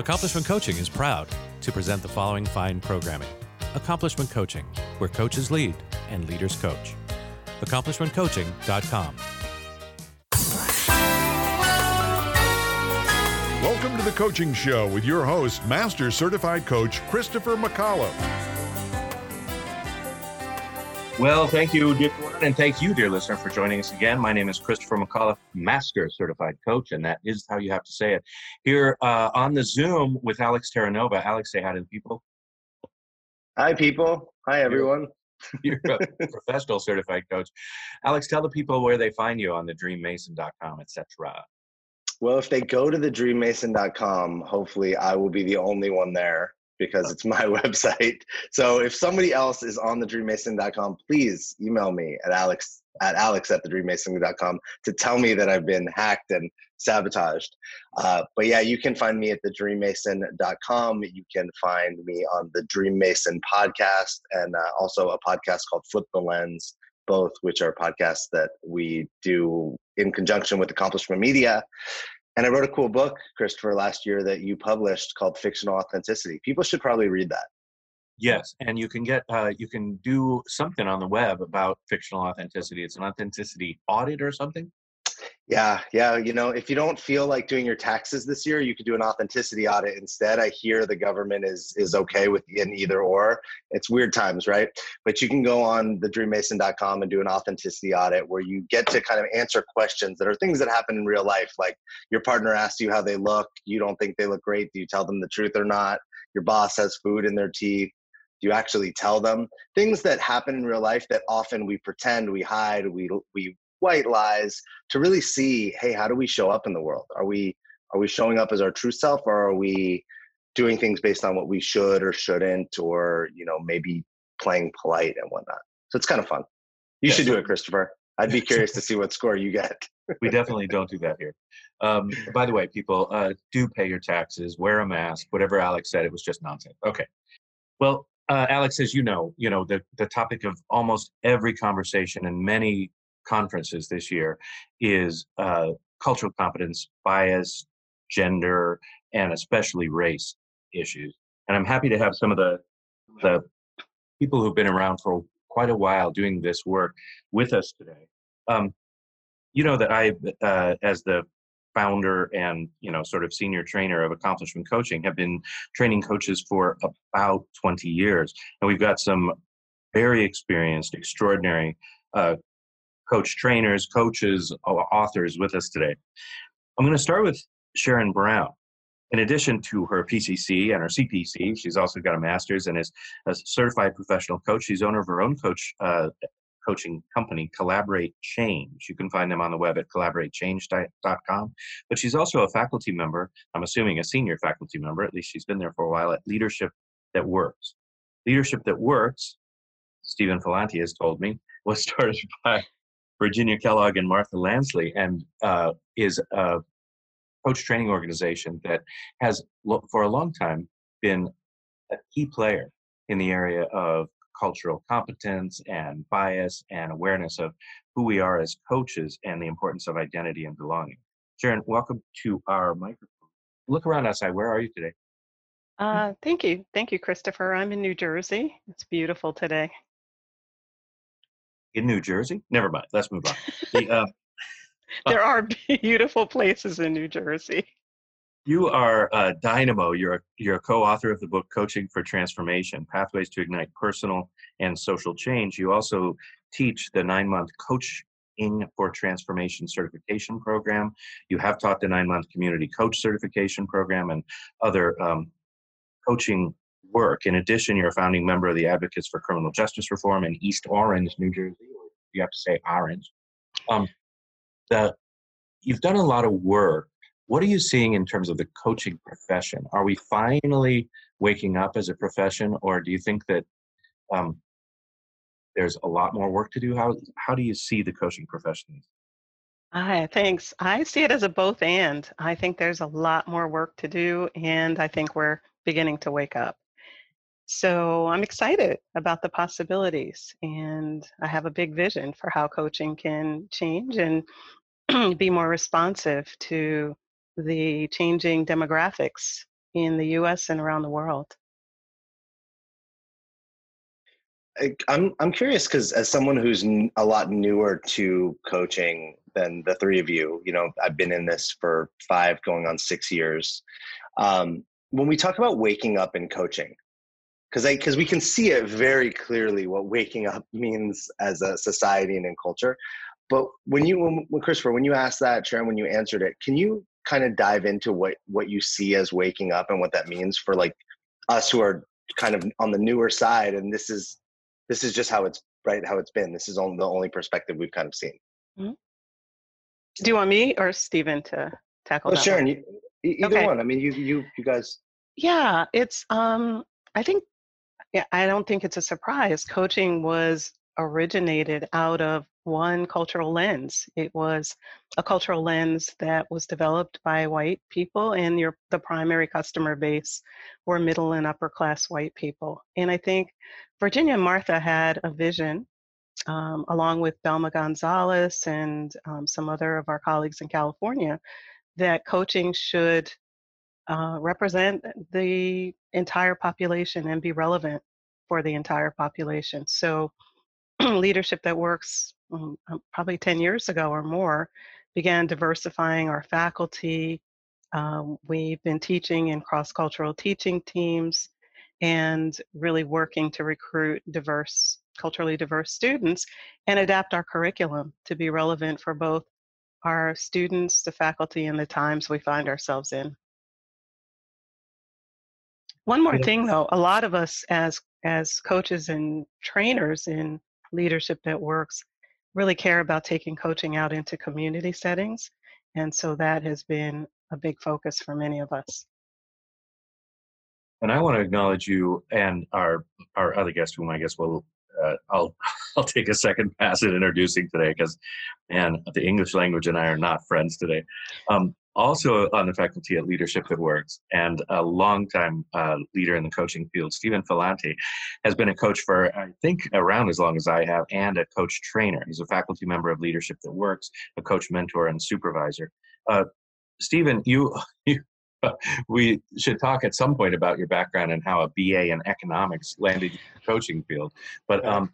Accomplishment Coaching is proud to present the following fine programming Accomplishment Coaching, where coaches lead and leaders coach. AccomplishmentCoaching.com. Welcome to the Coaching Show with your host, Master Certified Coach Christopher McAuliffe. Well, thank you, dear one, and thank you, dear listener, for joining us again. My name is Christopher McAuliffe, Master Certified Coach, and that is how you have to say it. Here uh, on the Zoom with Alex Terranova. Alex, say hi to the people. Hi, people. Hi, everyone. You're a professional certified coach. Alex, tell the people where they find you on the dreammason.com, etc. Well, if they go to the dreammason.com, hopefully I will be the only one there because it's my website. So if somebody else is on the dreammason.com, please email me at alex at alex at the dreammason.com to tell me that I've been hacked and sabotaged. Uh, but yeah, you can find me at the dreammason.com. You can find me on the Dream Mason podcast and uh, also a podcast called Flip the Lens, both which are podcasts that we do in conjunction with Accomplishment Media. And I wrote a cool book, Christopher, last year that you published called Fictional Authenticity. People should probably read that. Yes, and you can get uh, you can do something on the web about fictional authenticity. It's an authenticity audit or something. Yeah, yeah. You know, if you don't feel like doing your taxes this year, you could do an authenticity audit instead. I hear the government is is okay with in either or. It's weird times, right? But you can go on the dreammason.com and do an authenticity audit where you get to kind of answer questions that are things that happen in real life. Like your partner asks you how they look, you don't think they look great. Do you tell them the truth or not? Your boss has food in their teeth. Do you actually tell them things that happen in real life that often we pretend, we hide, we we white lies to really see hey how do we show up in the world? Are we are we showing up as our true self or are we doing things based on what we should or shouldn't or you know maybe playing polite and whatnot? So it's kind of fun. You yes. should do it christopher. I'd be curious to see what score you get. We definitely don't do that here. Um, by the way people uh, do pay your taxes wear a mask whatever alex said it was just nonsense. Okay. Well uh, alex as you know you know the, the topic of almost every conversation and many conferences this year is uh, cultural competence, bias, gender, and especially race issues. And I'm happy to have some of the the people who've been around for quite a while doing this work with us today. Um, you know that I, uh, as the founder and you know sort of senior trainer of accomplishment coaching have been training coaches for about 20 years and we've got some very experienced extraordinary uh, coach trainers, coaches, authors with us today. I'm going to start with Sharon Brown. In addition to her PCC and her CPC, she's also got a master's and is a certified professional coach. She's owner of her own coach uh, coaching company, Collaborate Change. You can find them on the web at collaboratechange.com. But she's also a faculty member, I'm assuming a senior faculty member, at least she's been there for a while, at Leadership That Works. Leadership That Works, Steven Filante has told me, was started by Virginia Kellogg and Martha Lasley, and uh, is a coach training organization that has, for a long time, been a key player in the area of cultural competence and bias and awareness of who we are as coaches and the importance of identity and belonging. Sharon, welcome to our microphone. Look around outside. Where are you today? Uh, thank you. Thank you, Christopher. I'm in New Jersey. It's beautiful today in New Jersey. Never mind. Let's move on. The, uh, there are beautiful places in New Jersey. You are a dynamo. You're a, you're a co-author of the book Coaching for Transformation: Pathways to Ignite Personal and Social Change. You also teach the nine-month Coaching for Transformation certification program. You have taught the nine-month Community Coach certification program and other um, coaching work. In addition, you're a founding member of the Advocates for Criminal Justice Reform in East Orange, New Jersey. You have to say Orange. Um, the, you've done a lot of work. What are you seeing in terms of the coaching profession? Are we finally waking up as a profession, or do you think that um, there's a lot more work to do? How how do you see the coaching profession? Hi, thanks. I see it as a both and. I think there's a lot more work to do, and I think we're beginning to wake up. So I'm excited about the possibilities, and I have a big vision for how coaching can change and be more responsive to the changing demographics in the US and around the world. I'm I'm curious because as someone who's a lot newer to coaching than the three of you, you know, I've been in this for five, going on six years. Um, when we talk about waking up in coaching, because I because we can see it very clearly what waking up means as a society and in culture. But when you when, when Christopher, when you asked that, Sharon, when you answered it, can you kind of dive into what what you see as waking up and what that means for like us who are kind of on the newer side and this is this is just how it's right how it's been this is only the only perspective we've kind of seen mm-hmm. do you want me or Steven to tackle well, that sharon you, either okay. one i mean you you you guys yeah it's um i think yeah i don't think it's a surprise coaching was originated out of one cultural lens. It was a cultural lens that was developed by white people, and your the primary customer base were middle and upper class white people. And I think Virginia Martha had a vision, um, along with Belma Gonzalez and um, some other of our colleagues in California, that coaching should uh, represent the entire population and be relevant for the entire population. So leadership that works um, probably 10 years ago or more began diversifying our faculty. Um, we've been teaching in cross cultural teaching teams and really working to recruit diverse, culturally diverse students and adapt our curriculum to be relevant for both our students, the faculty, and the times we find ourselves in. One more thing though, a lot of us as as coaches and trainers in leadership that works really care about taking coaching out into community settings. And so that has been a big focus for many of us. And I want to acknowledge you and our our other guest, whom I guess will uh, I'll I'll take a second pass at introducing today because, man, the English language and I are not friends today. Um, also on the faculty at Leadership That Works and a longtime uh, leader in the coaching field, Steven Filante, has been a coach for, I think, around as long as I have, and a coach trainer. He's a faculty member of Leadership That Works, a coach mentor and supervisor. Uh, Steven, you, you we should talk at some point about your background and how a BA in economics landed in the coaching field. But um,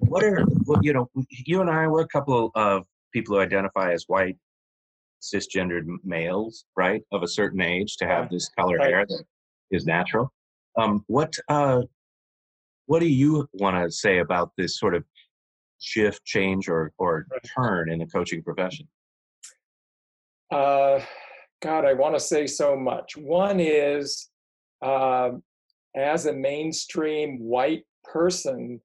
what are, you know, you and I, we're a couple of people who identify as white cisgendered males, right, of a certain age to have this color right. hair that is natural. Um, what uh, what do you want to say about this sort of shift, change, or or turn in the coaching profession? Uh, God, I want to say so much. One is, uh, as a mainstream white person,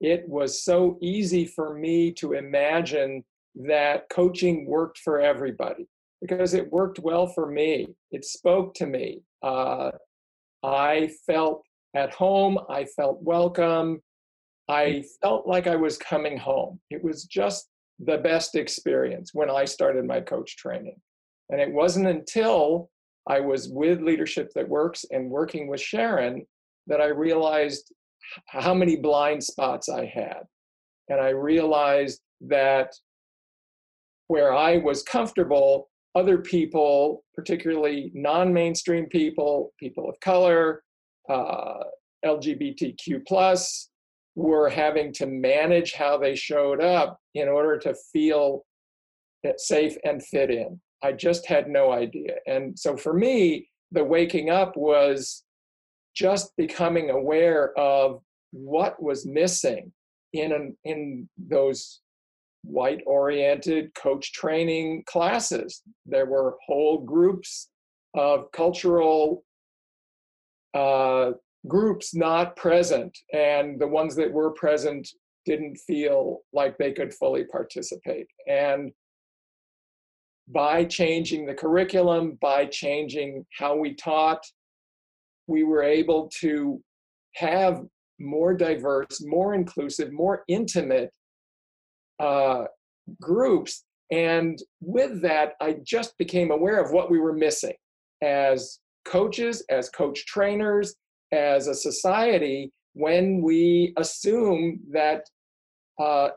it was so easy for me to imagine that coaching worked for everybody because it worked well for me. It spoke to me. Uh, I felt at home, I felt welcome, I felt like I was coming home. It was just the best experience when I started my coach training. And it wasn't until I was with Leadership That Works and working with Sharon that I realized how many blind spots I had. And I realized that where I was comfortable, other people, particularly non mainstream people, people of color, uh, LGBTQ, plus, were having to manage how they showed up in order to feel safe and fit in. I just had no idea. And so for me, the waking up was just becoming aware of what was missing in, in those white oriented coach training classes. There were whole groups of cultural uh, groups not present, and the ones that were present didn't feel like they could fully participate. And by changing the curriculum, by changing how we taught, we were able to have more diverse, more inclusive, more intimate uh, groups. And with that, I just became aware of what we were missing as coaches, as coach trainers, as a society when we assume that uh,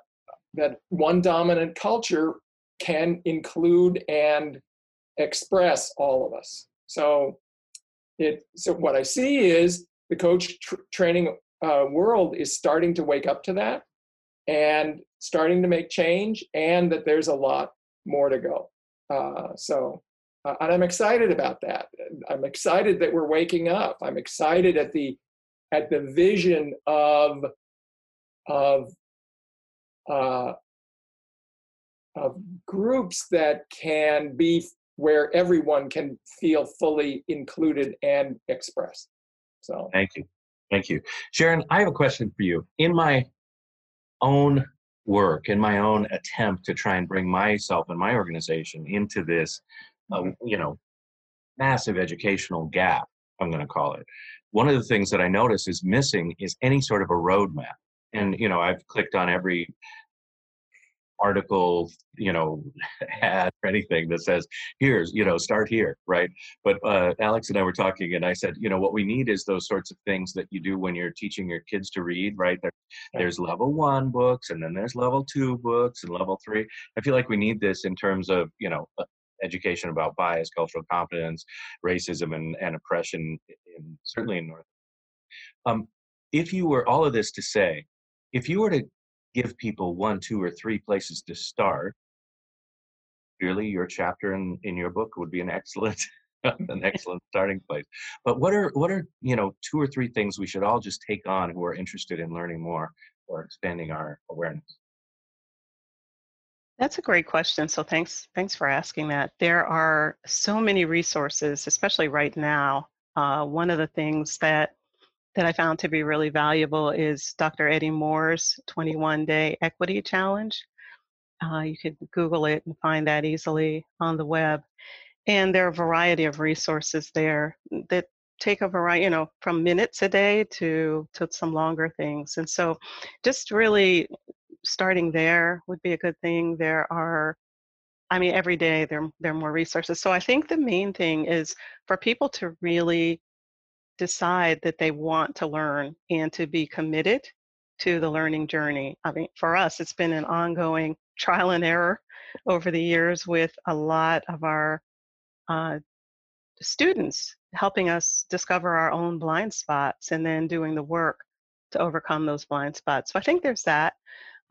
that one dominant culture can include and express all of us. So it so what I see is the coach tr- training uh, world is starting to wake up to that and starting to make change, and that there's a lot more to go. Uh, so, uh, and I'm excited about that. I'm excited that we're waking up. I'm excited at the at the vision of of uh, of groups that can be where everyone can feel fully included and expressed. So thank you. Thank you. Sharon, I have a question for you. In my own work, in my own attempt to try and bring myself and my organization into this, uh, you know, massive educational gap, I'm going to call it. One of the things that I notice is missing is any sort of a roadmap. And, you know, I've clicked on every article, you know, ad or anything that says, here's, you know, start here, right? But uh, Alex and I were talking, and I said, you know, what we need is those sorts of things that you do when you're teaching your kids to read, right? There, there's level one books, and then there's level two books, and level three. I feel like we need this in terms of, you know, uh, education about bias, cultural competence, racism, and, and oppression, in, certainly in North. Um, if you were all of this to say, if you were to give people one, two, or three places to start, clearly your chapter in, in your book would be an excellent an excellent starting place. But what are what are you know two or three things we should all just take on who are interested in learning more or expanding our awareness? That's a great question. So thanks thanks for asking that. There are so many resources, especially right now. Uh, one of the things that that I found to be really valuable is Dr. Eddie Moore's 21 Day Equity Challenge. Uh, you could Google it and find that easily on the web. And there are a variety of resources there that take a variety, you know, from minutes a day to to some longer things. And so, just really starting there would be a good thing. There are, I mean, every day there there are more resources. So I think the main thing is for people to really decide that they want to learn and to be committed to the learning journey. I mean, for us, it's been an ongoing trial and error over the years with a lot of our uh, students helping us discover our own blind spots and then doing the work to overcome those blind spots. So I think there's that.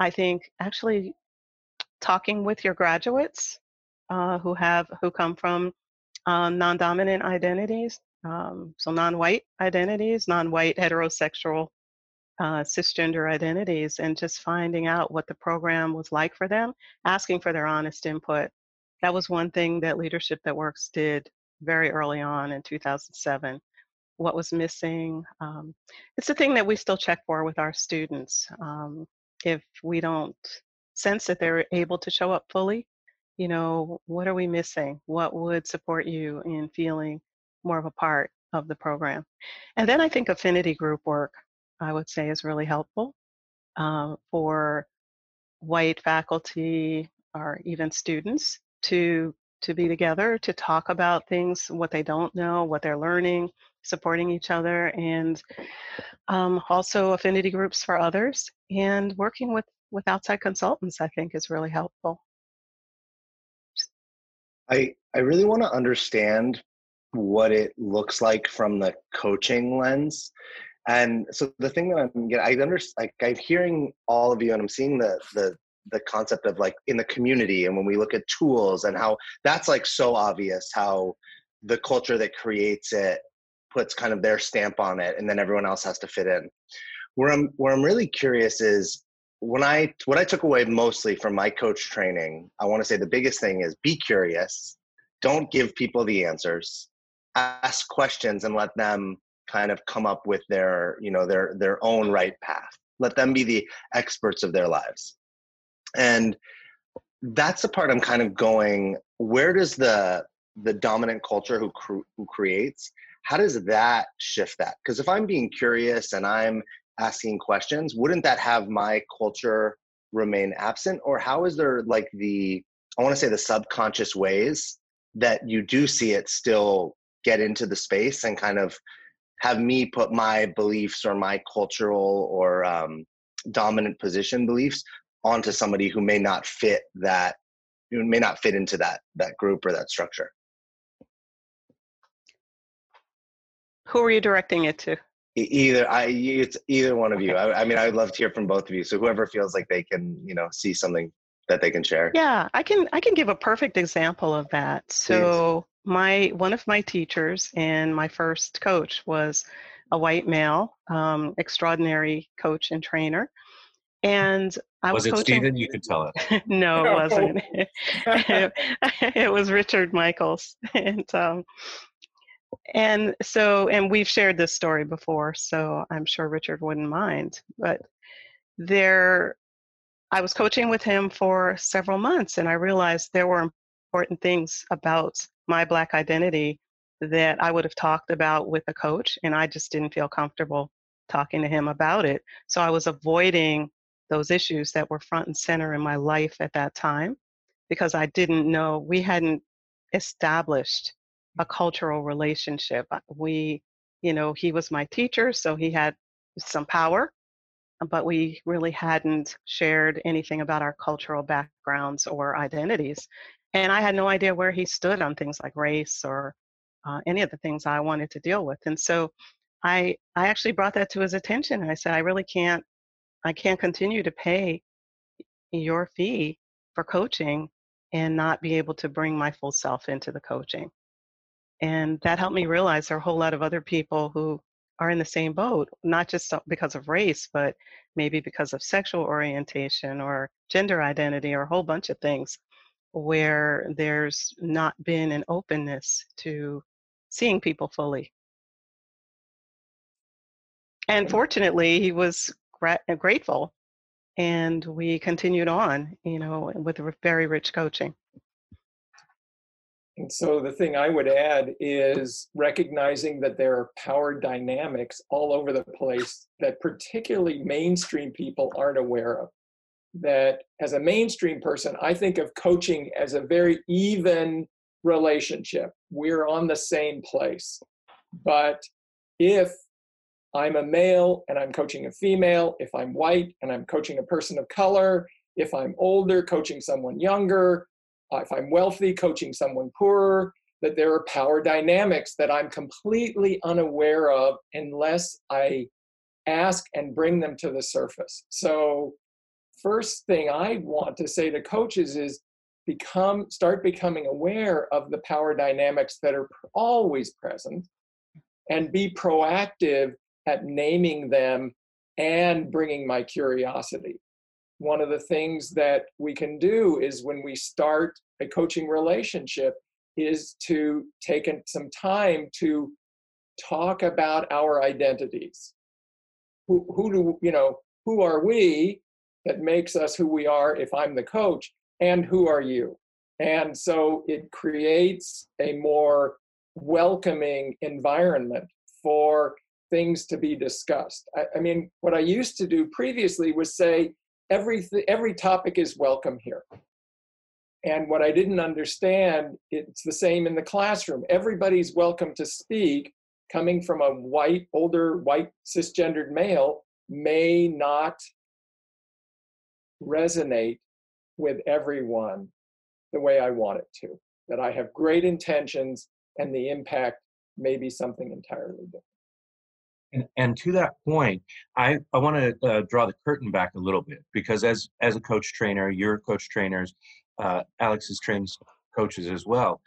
I think actually talking with your graduates uh, who have who come from um, non-dominant identities um, so non-white identities, non-white heterosexual uh, cisgender identities, and just finding out what the program was like for them, asking for their honest input. That was one thing that Leadership That Works did very early on in 2007. What was missing? Um, it's a thing that we still check for with our students. Um, if we don't sense that they're able to show up fully, you know, what are we missing? What would support you in feeling more of a part of the program. And then I think affinity group work, I would say, is really helpful uh, for white faculty or even students to to be together to talk about things what they don't know what they're learning supporting each other and um, also affinity groups for others and working with with outside consultants i think is really helpful i i really want to understand what it looks like from the coaching lens. And so the thing that I'm getting, I understand, like I'm hearing all of you, and I'm seeing the the the concept of like in the community, and when we look at tools and how that's like so obvious how the culture that creates it puts kind of their stamp on it, and then everyone else has to fit in. Where I'm where I'm really curious is when I what I took away mostly from my coach training. I want to say the biggest thing is be curious. Don't give people the answers ask questions and let them kind of come up with their you know their their own right path. Let them be the experts of their lives. And that's the part i'm kind of going where does the the dominant culture who who creates how does that shift that? Because if i'm being curious and i'm asking questions wouldn't that have my culture remain absent? Or how is there like the i want to say the subconscious ways that you do see it still get into the space and kind of have me put my beliefs or my cultural or um, dominant position beliefs onto somebody who may not fit that who may not fit into that that group or that structure Who are you directing it to? Either I, it's either one of you. I, I mean, I'd love to hear from both of you. So whoever feels like they can, you know, see something that they can share. Yeah, I can. I can give a perfect example of that. So Please. my one of my teachers and my first coach was a white male, um, extraordinary coach and trainer. And I was, was it coaching. Steven? You could tell it. no, it wasn't. it was Richard Michaels, and um, and so and we've shared this story before so i'm sure richard wouldn't mind but there i was coaching with him for several months and i realized there were important things about my black identity that i would have talked about with a coach and i just didn't feel comfortable talking to him about it so i was avoiding those issues that were front and center in my life at that time because i didn't know we hadn't established a mm. cultural relationship. We, you know, he was my teacher, so he had some power, but we really hadn't shared anything about our cultural backgrounds or identities. And I had no idea where he stood on things like race or uh, any of the things I wanted to deal with. And so I, I actually brought that to his attention. And I said, I really can't, I can't continue to pay your fee for coaching and not be able to bring my full self into the coaching. And that helped me realize there are a whole lot of other people who are in the same boat, not just because of race, but maybe because of sexual orientation or gender identity or a whole bunch of things where there's not been an openness to seeing people fully. And fortunately, he was gra- grateful and we continued on, you know, with very rich coaching. And so the thing I would add is recognizing that there are power dynamics all over the place that particularly mainstream people aren't aware of. That as a mainstream person, I think of coaching as a very even relationship. We're on the same place. But if I'm a male and I'm coaching a female, if I'm white and I'm coaching a person of color, if I'm older, coaching someone younger, Uh, if I'm wealthy, coaching someone poorer, that there are power dynamics that I'm completely unaware of unless I ask and bring them to the surface. So, first thing I want to say to coaches is become start becoming aware of the power dynamics that are always present and be proactive at naming them and bringing my curiosity one of the things that we can do is when we start a coaching relationship is to take some time to talk about our identities. Who, who do you know who are we that makes us who we are if i'm the coach and who are you? And so it creates a more welcoming environment for things to be discussed. I, I mean what i used to do previously was say every every topic is welcome here. And what i didn't understand it's the same in the classroom. Everybody's welcome to speak coming from a white older white cisgendered male may not resonate with everyone the way i want it to that i have great intentions and the impact may be something entirely different and, and to that point, I, I want to uh, draw the curtain back a little bit because as as a coach trainer, you're coach trainers, uh, Alex is trained coaches as well.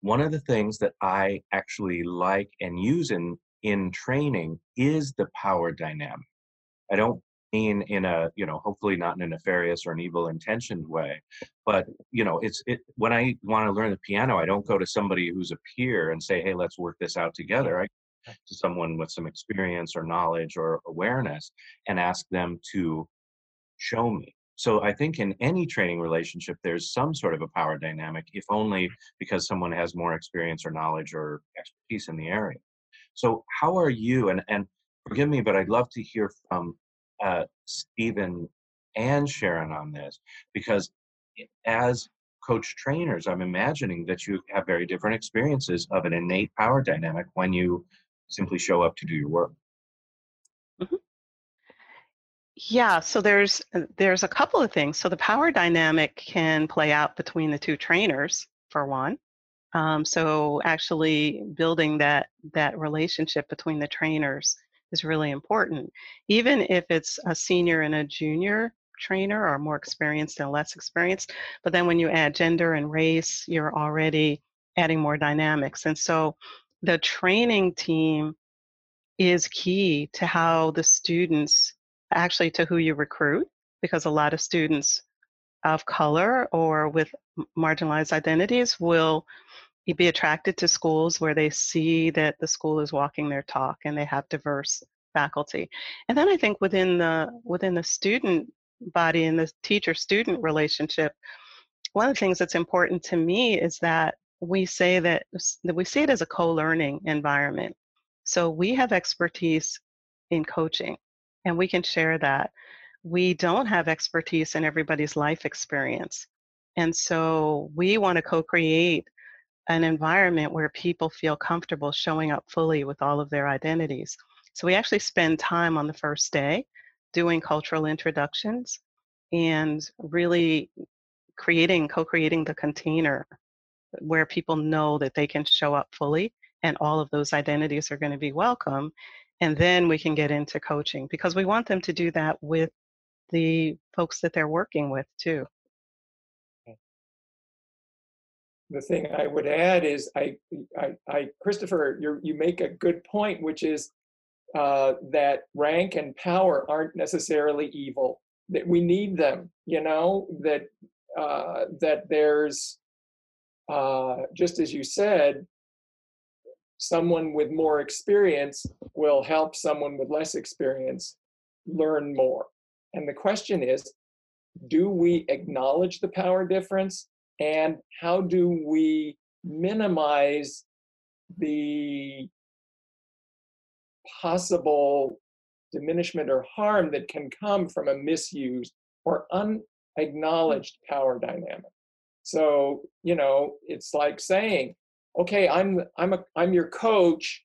One of the things that I actually like and use in in training is the power dynamic. I don't mean in a you know hopefully not in a nefarious or an evil intentioned way but you know it's it when i want to learn the piano i don't go to somebody who's a peer and say hey let's work this out together i to someone with some experience or knowledge or awareness and ask them to show me. So I think in any training relationship, there's some sort of a power dynamic, if only because someone has more experience or knowledge or expertise in the area. So how are you? And and forgive me, but I'd love to hear from uh, Steven and Sharon on this because as coach trainers, I'm imagining that you have very different experiences of an innate power dynamic when you simply show up to do your work. Mm-hmm. Yeah, so there's uh, there's a couple of things. So the power dynamic can play out between the two trainers for one. Um, so actually building that that relationship between the trainers is really important. Even if it's a senior and a junior trainer or more experienced and less experienced, but then when you add gender and race, you're already adding more dynamics. And so the training team is key to how the students actually to who you recruit because a lot of students of color or with marginalized identities will be attracted to schools where they see that the school is walking their talk and they have diverse faculty. And then i think within the within the student body and the teacher student relationship one of the things that's important to me is that we say that, that we see it as a co-learning environment so we have expertise in coaching and we can share that we don't have expertise in everybody's life experience and so we want to co-create an environment where people feel comfortable showing up fully with all of their identities. So we actually spend time on the first day doing cultural introductions and really creating, co creating the container where people know that they can show up fully and all of those identities are going to be welcome. And then we can get into coaching because we want them to do that with the folks that they're working with too the thing I would add is I, I, I Christopher, you you make a good point, which is uh, that rank and power aren't necessarily evil. That we need them, you know. That uh, that there's uh, just as you said, someone with more experience will help someone with less experience learn more. And the question is, do we acknowledge the power difference and how do we minimize the possible diminishment or harm that can come from a misused or unacknowledged power dynamic so you know it's like saying okay i'm i'm a i'm your coach.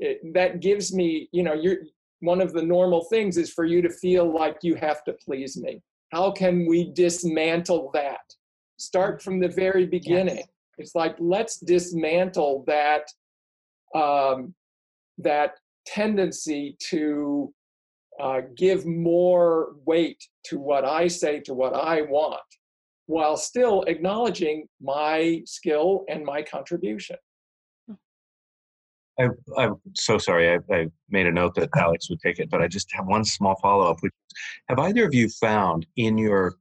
It, that gives me you know you're one of the normal things is for you to feel like you have to please me. How can we dismantle that? Start from the very beginning. Yes. It's like let's dismantle that um, that tendency to uh, give more weight to what I say, to what I want, while still acknowledging my skill and my contribution. I, I'm so sorry. I, I, made a note that Alex would take it, but I just have one small follow up. Which have either of you found in your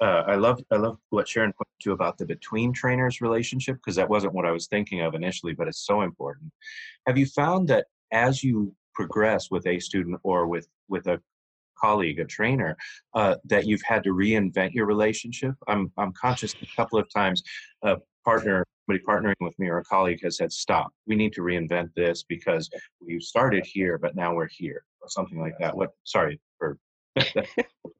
uh, I love I love what Sharon put to about the between trainers relationship because that wasn't what I was thinking of initially, but it's so important. Have you found that as you progress with a student or with with a colleague, a trainer, uh, that you've had to reinvent your relationship? I'm I'm conscious a couple of times a partner somebody partnering with me or a colleague has said, "Stop! We need to reinvent this because we started here, but now we're here," or something like that. What? Sorry for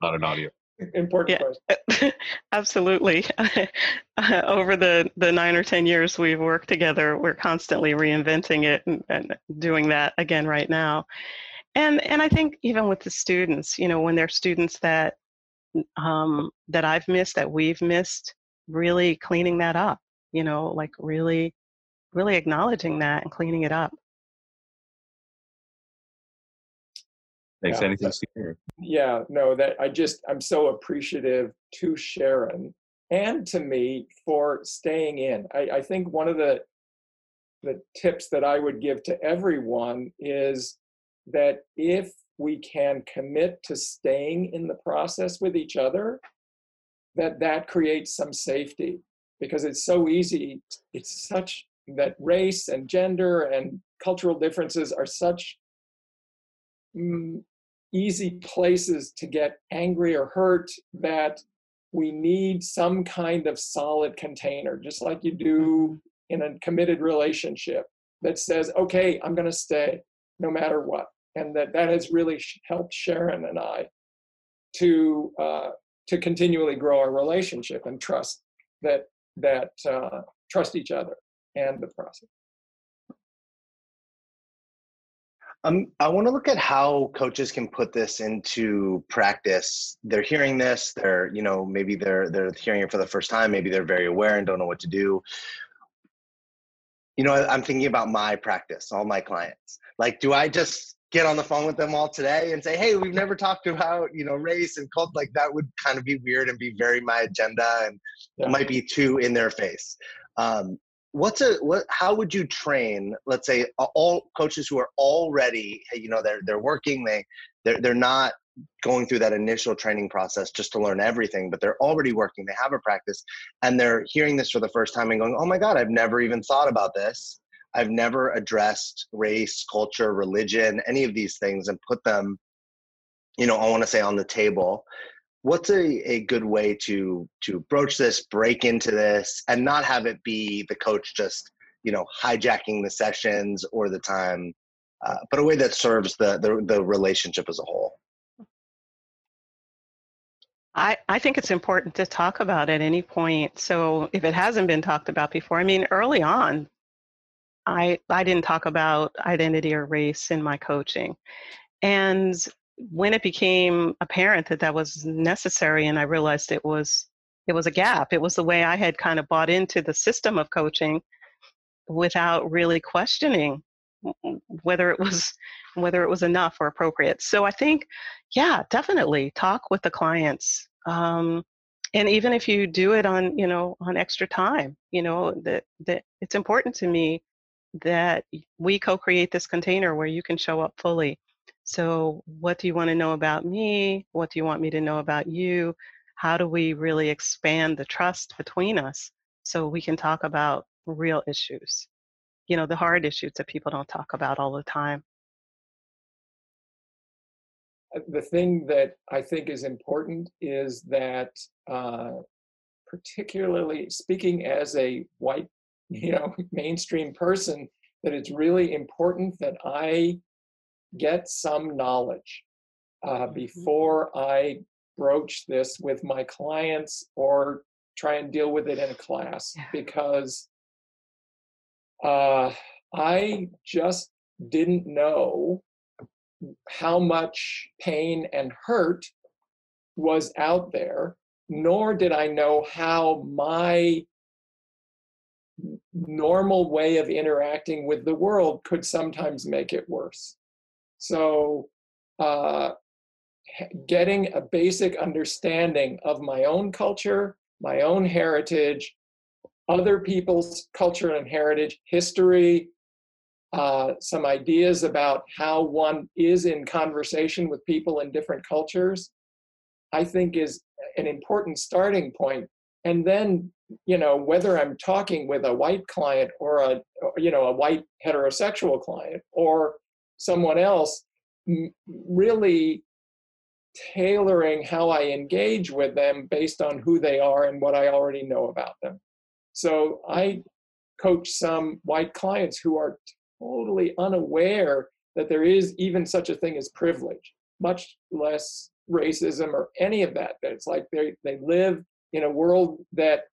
not an audio important yeah, question. Absolutely. Over the, the nine or 10 years we've worked together, we're constantly reinventing it and, and, doing that again right now. And, and I think even with the students, you know, when they're students that, um, that I've missed, that we've missed, really cleaning that up, you know, like really, really acknowledging that and cleaning it up. Thanks. Yeah. Anything, Steve? Yeah, no, that I just, I'm so appreciative to Sharon and to me for staying in. I, I think one of the the tips that I would give to everyone is that if we can commit to staying in the process with each other, that that creates some safety because it's so easy. It's such that race and gender and cultural differences are such mm, easy places to get angry or hurt that we need some kind of solid container, just like you do in a committed relationship that says, okay, I'm going to stay no matter what. And that, that has really helped Sharon and I to, uh, to continually grow our relationship and trust that, that uh, trust each other and the process. Um, I want to look at how coaches can put this into practice. They're hearing this. They're, you know, maybe they're they're hearing it for the first time. Maybe they're very aware and don't know what to do. you know, I'm thinking about my practice, all my clients. Like, do I just get on the phone with them all today and say, "Hey, we've never talked about you know race and cult"? Like that would kind of be weird and be very my agenda, and yeah. it might be too in their face. Um, what's a what? How would you train? Let's say all coaches who are already, you know, they're they're working, they they're they're not going through that initial training process just to learn everything, but they're already working, they have a practice, and they're hearing this for the first time and going, oh my God, I've never even thought about this. I've never addressed race, culture, religion, any of these things and put them, you know, I want to say on the table. What's a, a good way to to broach this, break into this, and not have it be the coach just, you know, hijacking the sessions or the time, uh, but a way that serves the, the the relationship as a whole? I, I think it's important to talk about at any point. So if it hasn't been talked about before, I mean, early on, I I didn't talk about identity or race in my coaching, and when it became apparent that that was necessary, and I realized it was it was a gap. It was the way I had kind of bought into the system of coaching without really questioning whether it was whether it was enough or appropriate. So I think, yeah, definitely talk with the clients. Um, and even if you do it on, you know, on extra time, you know, that that it's important to me that we co-create this container where you can show up fully. So what do you want to know about me? What do you want me to know about you? How do we really expand the trust between us so we can talk about real issues? You know, the hard issues that people don't talk about all the time. Uh, the thing that I think is important is that, uh, particularly speaking as a white, you know, mainstream person, that it's really important that I get some knowledge uh, mm-hmm. before I broach this with my clients or try and deal with it in a class yeah. because uh, I just didn't know how much pain and hurt was out there, nor did I know how my normal way of interacting with the world could sometimes make it worse. So, uh, getting a basic understanding of my own culture, my own heritage, other people's culture and heritage, history, uh, some ideas about how one is in conversation with people in different cultures, I think is an important starting point. And then, you know, whether I'm talking with a white client or a, you know, a white heterosexual client or someone else, really tailoring how I engage with them based on who they are and what I already know about them. So I coach some white clients who are totally unaware that there is even such a thing as privilege, much less racism or any of that. That it's like they they live in a world that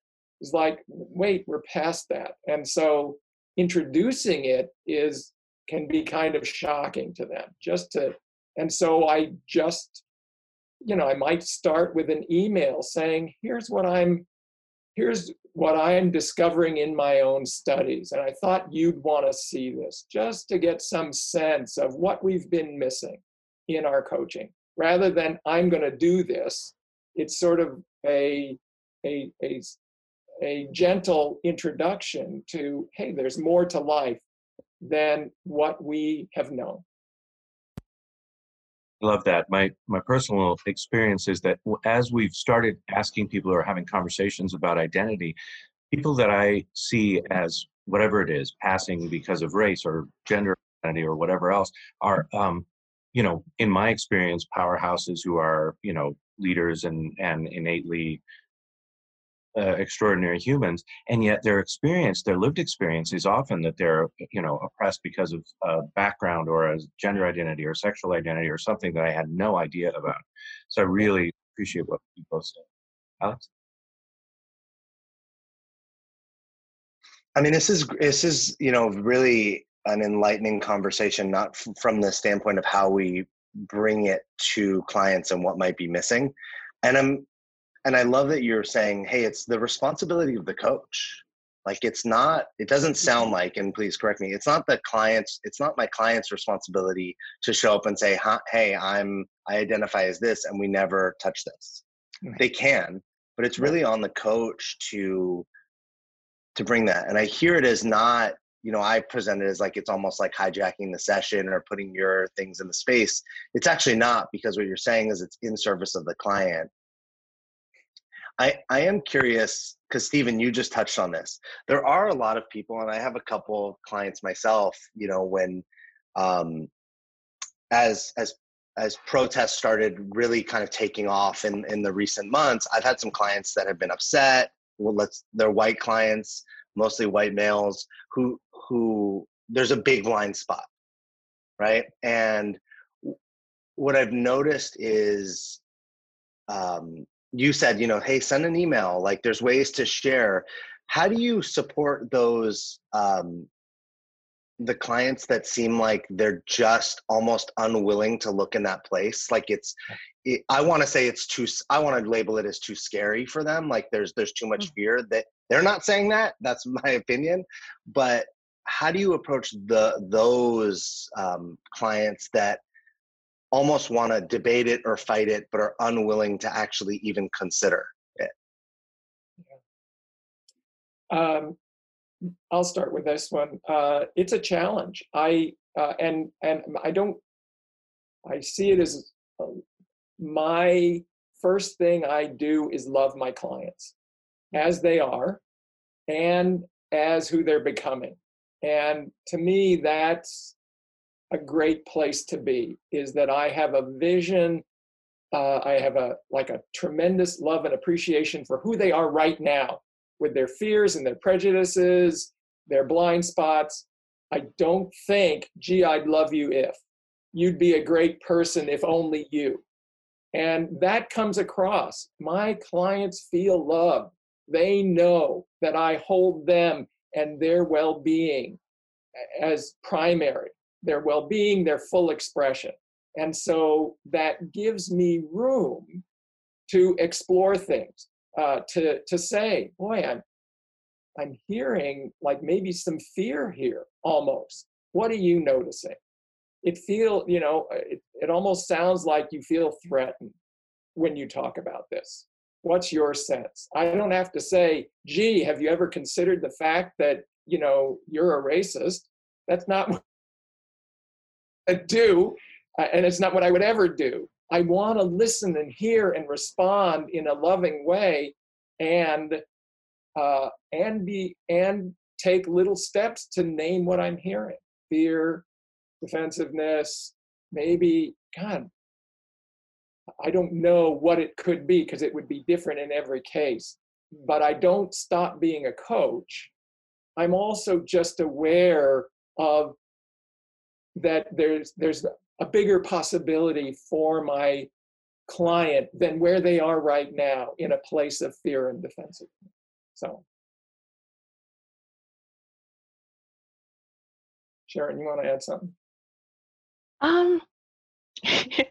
is like, wait, we're past that. And so introducing it is can be kind of shocking to them. Just to and so I just you know, I might start with an email saying, here's what I'm here's what I'm discovering in my own studies. And I thought you'd want to see this just to get some sense of what we've been missing in our coaching. Rather than I'm going to do this, it's sort of a, a, a, a gentle introduction to hey, there's more to life than what we have known love that. My my personal experience is that as we've started asking people or having conversations about identity, people that I see as whatever it is, passing because of race or gender identity or whatever else, are um, you know, in my experience, powerhouses who are you know leaders and and innately uh, extraordinary humans, and yet their experience, their lived experience, is often that they're you know oppressed because of uh, background or a gender identity or sexual identity or something that I had no idea about. So I really appreciate what you both said, Alex. I mean, this is this is you know really an enlightening conversation, not f- from the standpoint of how we bring it to clients and what might be missing. And I'm and I love that you're saying, hey, it's the responsibility of the coach. like it's not it doesn't sound mm-hmm. like and please correct me it's not the client's it's not my client's responsibility to show up and say hey i'm i identify as this and we never touch this. They can but it's really on the coach to to bring that and i hear it as not you know i present it as like it's almost like hijacking the session or putting your things in the space. It's actually not because what you're saying is it's in service of the client i i am curious because steven you just touched on this. There are a lot of people and i have a couple clients myself you know when um as as as protests started really kind of taking off in in the recent months i've had some clients that have been upset. Well let's they're white clients mostly white males who who there's a big blind spot right? And what i've noticed is um, you said you know hey send an email like there's ways to share. How do you support those um, the clients that seem like they're just almost unwilling to look in that place? Like it's it, i want to say it's too i want to label it as too scary for them like there's there's too much mm. fear that they're not saying that that's my opinion but how do you approach the those um, clients that almost want to debate it or fight it but are unwilling to actually even consider it. Um, i'll start with this one. Uh, it's a challenge. I uh, and and i don't i see it as uh, my first thing i do is love my clients as they are and as who they're becoming. And to me, that's a great place to be, is that I have a vision. Uh, I have a like a tremendous love and appreciation for who they are right now, with their fears and their prejudices, their blind spots. I don't think, gee, I'd love you if. You'd be a great person if only you. And that comes across. My clients feel loved. They know that I hold them and their well being as primary, their well being, their full expression. And so that gives me room to explore things, uh, to, to say, boy, I'm, I'm hearing like maybe some fear here almost. What are you noticing? It feel, you know, it, it almost sounds like you feel threatened when you talk about this. What's your sense? I don't have to say, gee, have you ever considered the fact that you know, you're a racist. That's not do, uh, and it's not what I would ever do. I want to listen and hear and respond in a loving way, and uh, and be and take little steps to name what I'm hearing: fear, defensiveness, maybe God. I don't know what it could be because it would be different in every case. But I don't stop being a coach I'm also just aware of that there's there's a bigger possibility for my client than where they are right now in a place of fear and defensiveness. So Sharon, you want to add something? Um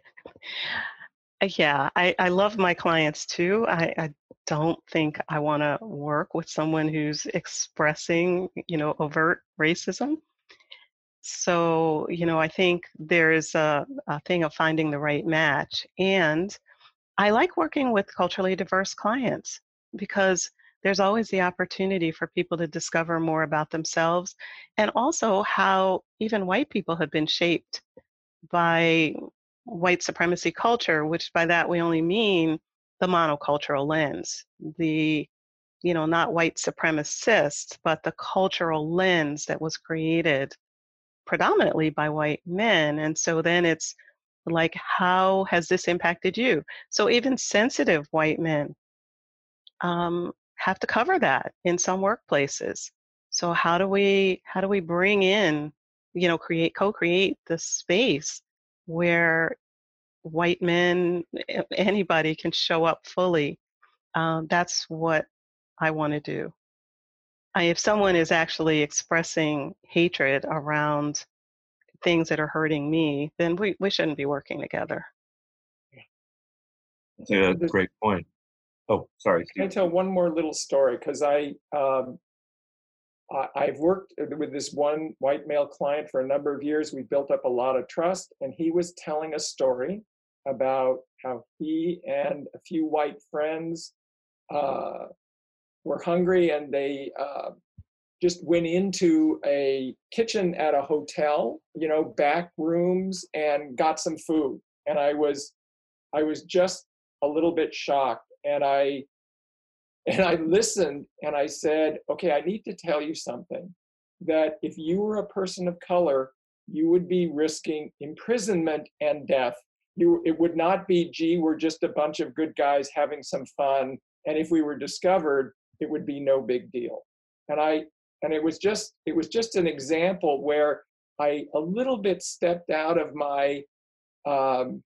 yeah, I, I love my clients too. I, I don't think I want to work with someone who's expressing, you know, overt racism. So, you know, I think there's a, a thing of finding the right match. And I like working with culturally diverse clients because there's always the opportunity for people to discover more about themselves and also how even white people have been shaped by white supremacy culture, which by that we only mean the monocultural lens, the you know, not white supremacists, but the cultural lens that was created predominantly by white men. And so then it's like, how has this impacted you? So even sensitive white men um, have to cover that in some workplaces. So how do we how do we bring in, you know, create co-create the space where white men, anybody can show up fully. Um, that's what I want to do. I, if someone is actually expressing hatred around things that are hurting me, then we, we shouldn't be working together. That's a great point. Oh, sorry. Can I tell one more little story? Because I, um, I've worked with this one white male client for a number of years. We built up a lot of trust, and he was telling a story about how he and a few white friends uh, were hungry and they uh, just went into a kitchen at a hotel, you know, back rooms and got some food. And I was, I was just a little bit shocked. And I and I listened and I said, okay, I need to tell you something that if you were a person of color, you would be risking imprisonment and death. You, it would not be, gee, we're just a bunch of good guys having some fun. And if we were discovered, it would be no big deal. And I, and it was just, it was just an example where I a little bit stepped out of my um,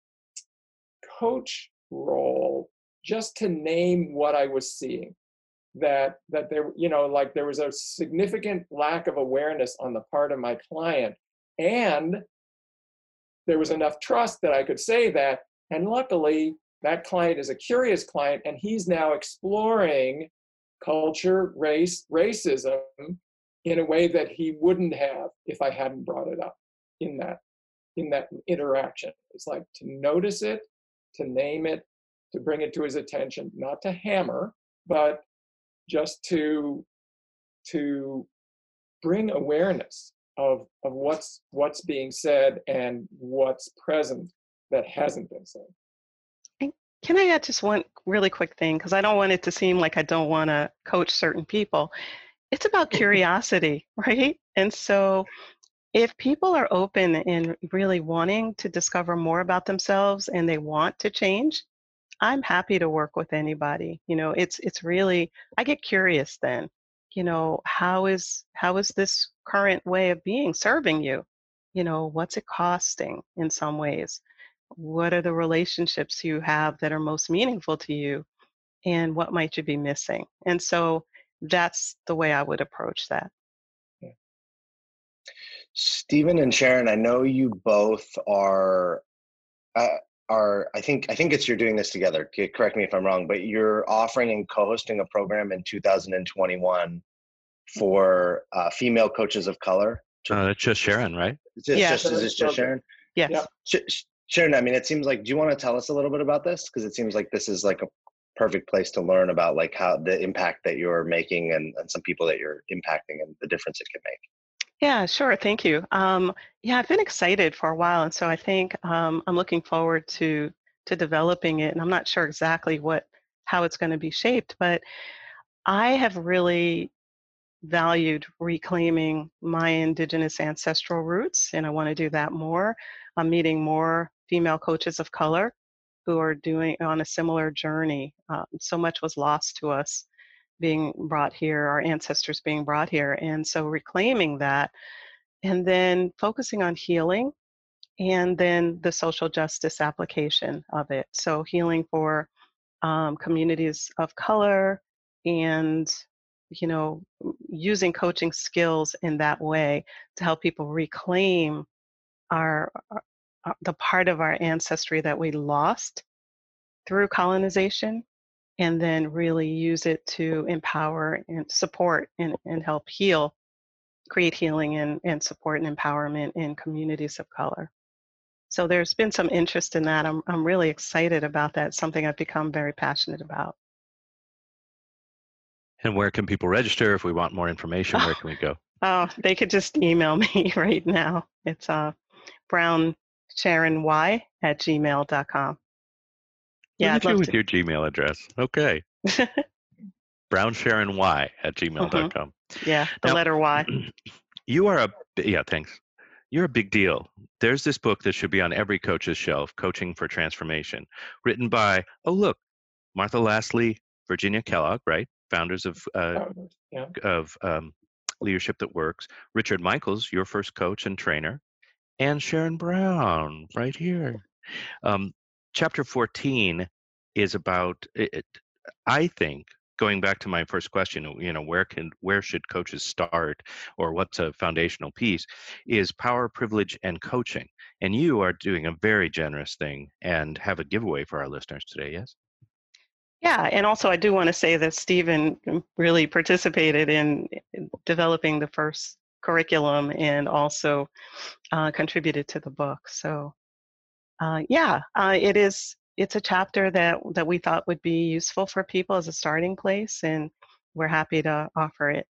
coach role just to name what I was seeing. That that there, you know, like there was a significant lack of awareness on the part of my client, and there was enough trust that I could say that. And luckily, that client is a curious client, and he's now exploring culture, race, racism in a way that he wouldn't have if I hadn't brought it up in that in that interaction. It's like to notice it, to name it, to bring it to his attention, not to hammer, but just to to bring awareness of of what's what's being said and what's present that hasn't been said. Can I add just one really quick thing? Because I don't want it to seem like I don't want to coach certain people. It's about curiosity, right? And so if people are open and really wanting to discover more about themselves and they want to change, I'm happy to work with anybody. You know, it's it's really I get curious then. You know, how is how is this current way of being serving you? You know, what's it costing in some ways? What are the relationships you have that are most meaningful to you? And what might you be missing? And so that's the way I would approach that. Steven and Sharon, I know you both are uh, are I think I think it's you're doing this together. Correct me if I'm wrong, but you're offering and co-hosting a program in 2021 for uh, female coaches of color. Uh, it's just Sharon, right? It's just, yeah. just is it just Sharon? Yes. Yeah. Sh- Sharon, I mean, it seems like. Do you want to tell us a little bit about this? Because it seems like this is like a perfect place to learn about like how the impact that you're making and, and some people that you're impacting and the difference it can make. Yeah, sure. Thank you. Um, yeah, I've been excited for a while, and so I think um, I'm looking forward to to developing it. And I'm not sure exactly what how it's going to be shaped, but I have really valued reclaiming my indigenous ancestral roots, and I want to do that more. I'm meeting more female coaches of color who are doing on a similar journey. Um, so much was lost to us being brought here, our ancestors being brought here. And so reclaiming that and then focusing on healing and then the social justice application of it. So healing for um, communities of color and you know using coaching skills in that way to help people reclaim our, our the part of our ancestry that we lost through colonization and then really use it to empower and support and, and help heal, create healing and, and support and empowerment in communities of color. So there's been some interest in that. I'm, I'm really excited about that, something I've become very passionate about. And where can people register if we want more information? Where can we go? Oh, they could just email me right now. It's uh, Brown Sharon Y at gmail.com. Yeah, Look at you with to. your Gmail address. Okay. Brown Sharon Y at gmail.com. Mm-hmm. Yeah, the now, letter Y. You are a, yeah, thanks. You're a big deal. There's this book that should be on every coach's shelf Coaching for Transformation, written by, oh, look, Martha Lasley, Virginia Kellogg, right? Founders of, uh, yeah. of um, Leadership That Works, Richard Michaels, your first coach and trainer, and Sharon Brown, right here. Um, chapter 14 is about it, i think going back to my first question you know where can where should coaches start or what's a foundational piece is power privilege and coaching and you are doing a very generous thing and have a giveaway for our listeners today yes Yeah, and also I do want to say that Steven really participated in developing the first curriculum and also uh, contributed to the book. So, uh, yeah, uh, it is. It's a chapter that that we thought would be useful for people as a starting place, and we're happy to offer it.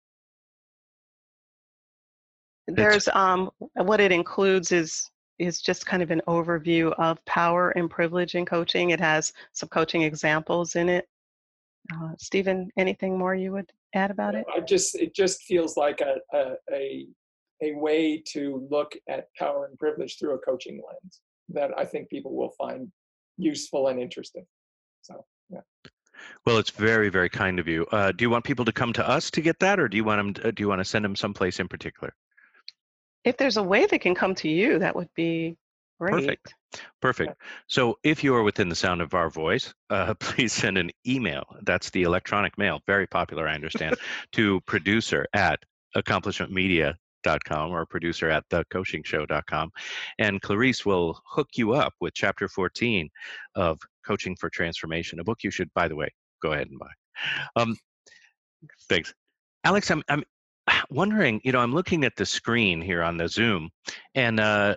There's um, what it includes is is just kind of an overview of power and privilege in coaching. It has some coaching examples in it. Uh, Steven, anything more you would add about it? I just it just feels like a, a a a way to look at power and privilege through a coaching lens that I think people will find useful and interesting. So yeah. Well, it's very, very kind of you. Uh, do you want people to come to us to get that, or do you want them? To, do you want to send them someplace in particular? if there's a way they can come to you, that would be great. Perfect. Perfect. So if you are within the sound of our voice, uh, please send an email. That's the electronic mail, very popular, I understand, to producer at accomplishmentmedia.com or producer at thecoachingshow.com. And Clarice will hook you up with chapter 14 of Coaching for Transformation, a book you should, by the way, go ahead and buy. Um, thanks. Alex, I'm, I'm wondering, you know, I'm looking at the screen here on the Zoom, and uh,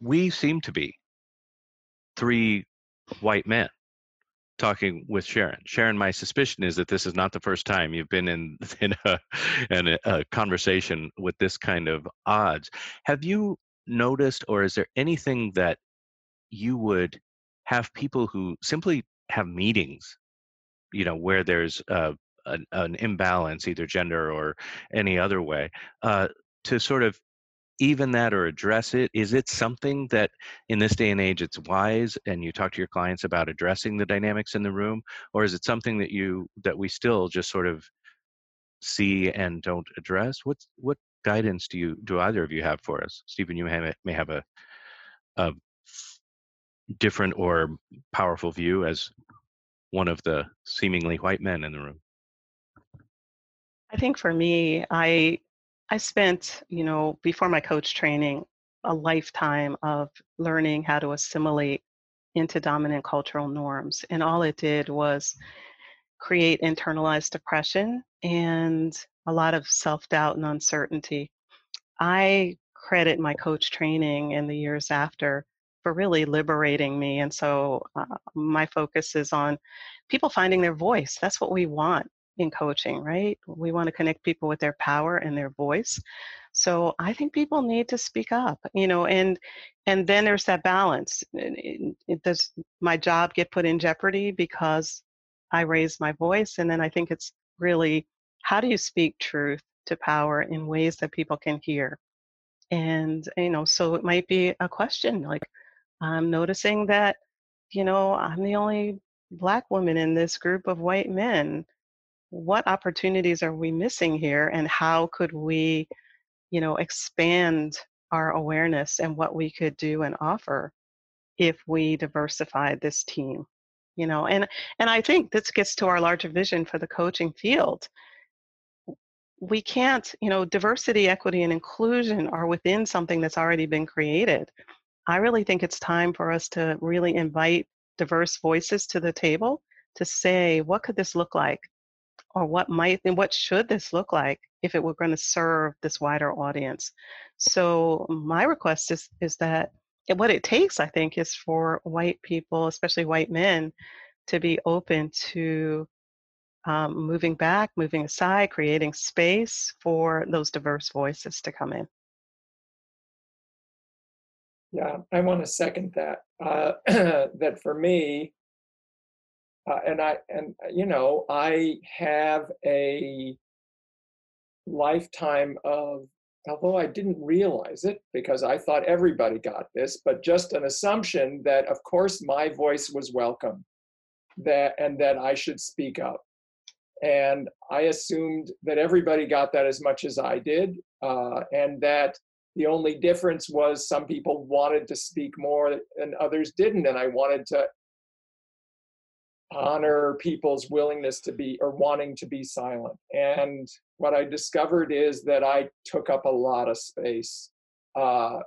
we seem to be three white men talking with Sharon. Sharon, my suspicion is that this is not the first time you've been in in a, in a, a conversation with this kind of odds. Have you noticed, or is there anything that you would have people who simply have meetings, you know, where there's uh, an, an imbalance, either gender or any other way, uh, to sort of even that or address it? Is it something that in this day and age it's wise and you talk to your clients about addressing the dynamics in the room? Or is it something that you that we still just sort of see and don't address? What what guidance do you do either of you have for us? Steven, you may, may have a, a different or powerful view as one of the seemingly white men in the room. I think for me, I I spent, you know, before my coach training, a lifetime of learning how to assimilate into dominant cultural norms. And all it did was create internalized depression and a lot of self doubt and uncertainty. I credit my coach training in the years after for really liberating me. And so uh, my focus is on people finding their voice. That's what we want in coaching, right? We want to connect people with their power and their voice. So I think people need to speak up, you know, and and then there's that balance. It, it, does my job get put in jeopardy because I raise my voice? And then I think it's really how do you speak truth to power in ways that people can hear? And you know, so it might be a question like, I'm noticing that, you know, I'm the only black woman in this group of white men what opportunities are we missing here and how could we you know expand our awareness and what we could do and offer if we diversified this team you know? And and i think this gets to our larger vision for the coaching field. We can't you know diversity equity and inclusion are within something that's already been created. I really think it's time for us to really invite diverse voices to the table to say what could this look like or what might and what should this look like if it were going to serve this wider audience? So my request is is that what it takes i think is for white people especially white men to be open to um, moving back moving aside creating space for those diverse voices to come in. Yeah i want to second that uh, that for me uh, and I and uh, you know I have a lifetime of although I didn't realize it because I thought everybody got this, but just an assumption that of course my voice was welcome, that and that I should speak up, and I assumed that everybody got that as much as I did, uh, and that the only difference was some people wanted to speak more and others didn't, and I wanted to honor people's willingness to be or wanting to be silent. And what I discovered is that I took up a lot of space uh,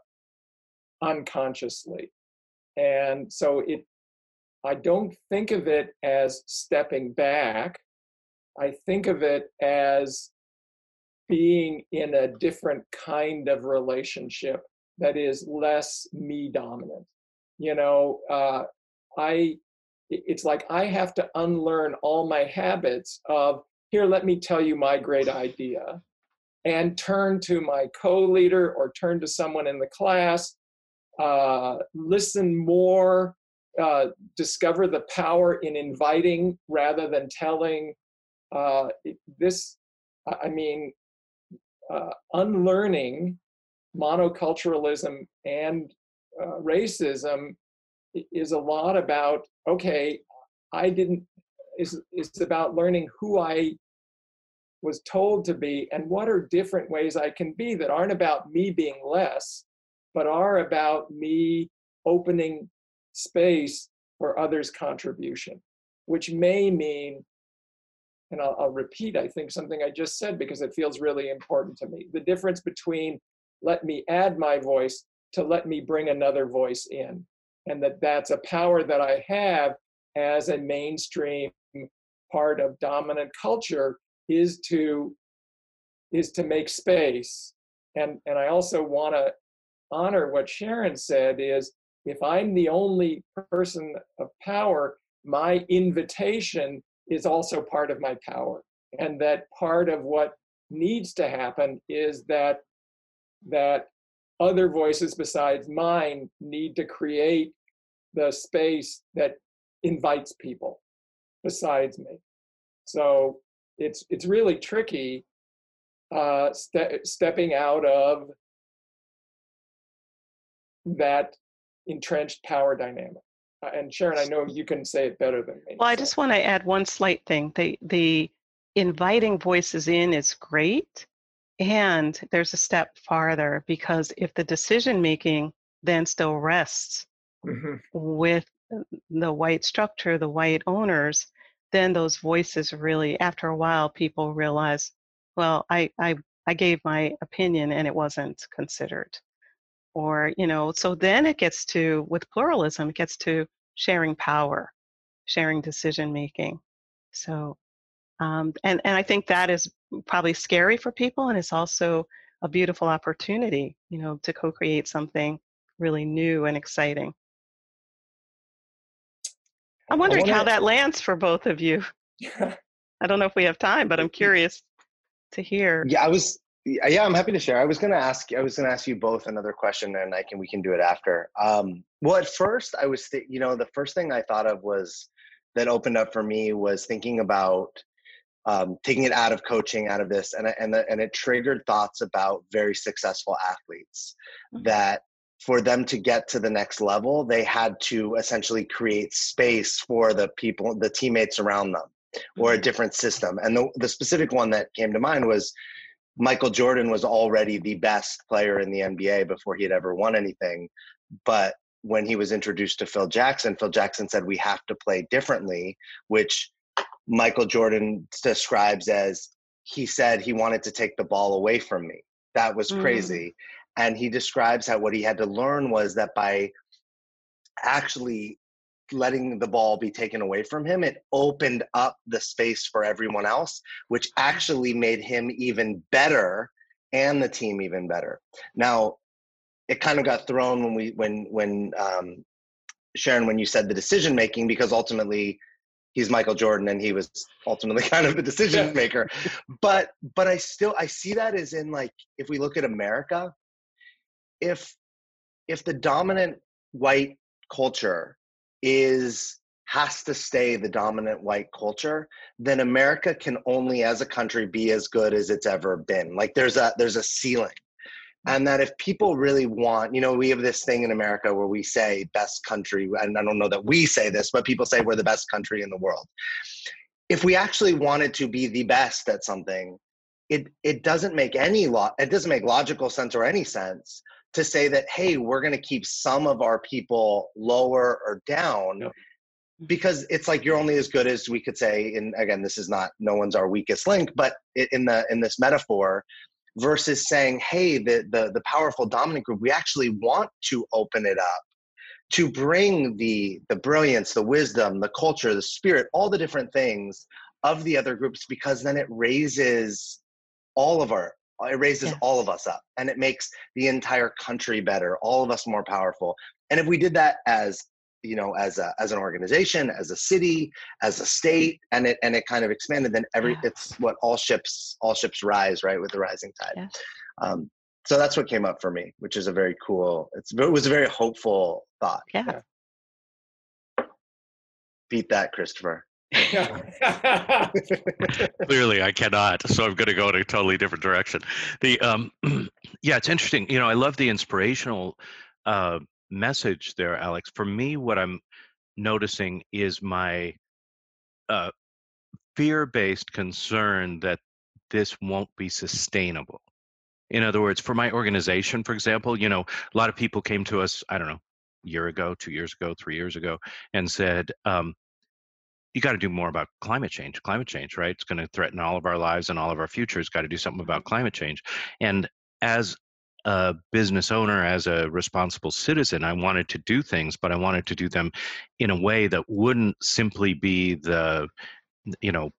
unconsciously. And so it I don't think of it as stepping back. I think of it as being in a different kind of relationship that is less me dominant. You know, uh, I it's like I have to unlearn all my habits of here, let me tell you my great idea, and turn to my co-leader or turn to someone in the class, uh, listen more, uh, discover the power in inviting rather than telling. Uh, this, I mean, uh, unlearning monoculturalism and uh, racism is a lot about okay i didn't is is about learning who i was told to be and what are different ways i can be that aren't about me being less but are about me opening space for others contribution which may mean and I'll, I'll, repeat, I think, something I just said because it feels really important to me. The difference between let me add my voice to let me bring another voice in. And that that's a power that I have as a mainstream part of dominant culture is to is to make space. And and I also want to honor what Sharon said is if I'm the only person of power, my invitation is also part of my power and that part of what needs to happen is that that other voices besides mine need to create the space that invites people besides me so it's it's really tricky uh, ste- stepping out of that entrenched power dynamic uh, and Sharon, I know you can say it better than me. Well, I just want to add one slight thing. The the inviting voices in is great, and there's a step farther because if the decision making then still rests mm-hmm. with the white structure, the white owners, then those voices really, after a while, people realize, well, I I I gave my opinion and it wasn't considered or you know so then it gets to with pluralism it gets to sharing power sharing decision making so um, and and i think that is probably scary for people and it's also a beautiful opportunity you know to co-create something really new and exciting. I'm wondering how that lands for both of you. I don't know if we have time but i'm curious to hear. Yeah i was yeah i'm happy to share. I was going to ask i was going to ask you both another question and i can we can do it after. Um well at first i was th- you know the first thing i thought of was that opened up for me was thinking about um, taking it out of coaching out of this and and the, and it triggered thoughts about very successful athletes mm-hmm. that for them to get to the next level they had to essentially create space for the people the teammates around them or a mm-hmm. different system and the, the specific one that came to mind was Michael Jordan was already the best player in the NBA before he had ever won anything. But when he was introduced to Phil Jackson, Phil Jackson said, We have to play differently, which Michael Jordan describes as he said he wanted to take the ball away from me. That was mm. crazy. Mm. And he describes how what he had to learn was that by actually letting the ball be taken away from him, it opened up the space for everyone else, which actually made him even better and the team even better. Now, it kind of got thrown when we when when um, Sharon when you said the decision making because ultimately he's Michael Jordan and he was ultimately kind of the decision maker. but but I still I see that as in like if we look at America, if if the dominant white culture is has to stay the dominant white culture then america can only as a country be as good as it's ever been. Like there's a there's a ceiling and that if people really want you know we have this thing in america where we say best country and i don't know that we say this but people say we're the best country in the world if we actually wanted to be the best at something it it doesn't make any lot it doesn't make logical sense or any sense to say that hey we're going to keep some of our people lower or down yep. because it's like you're only as good as we could say and again this is not no one's our weakest link but in the in this metaphor versus saying hey the the, the powerful dominant group we actually want to open it up to bring the the brilliance the wisdom the culture the spirit all the different things of the other groups because then it raises all of our it raises yes. all of us up and it makes the entire country better all of us more powerful and if we did that as you know as a as an organization as a city as a state and it and it kind of expanded then every yeah. it's what all ships all ships rise right with the rising tide yeah. um, so that's what came up for me which is a very cool it's it was a very hopeful thought yeah beat that christopher Clearly, I cannot. So I'm going to go in a totally different direction. The um, yeah, it's interesting. You know, I love the inspirational uh, message there, Alex. For me, what I'm noticing is my uh, fear-based concern that this won't be sustainable. In other words, for my organization, for example, you know, a lot of people came to us. I don't know, a year ago, two years ago, three years ago, and said, um, you got to do more about climate change. Climate change, right? It's going to threaten all of our lives and all of our futures. Got to do something about climate change. And as a business owner, as a responsible citizen, I wanted to do things, but I wanted to do them in a way that wouldn't simply be the, you know,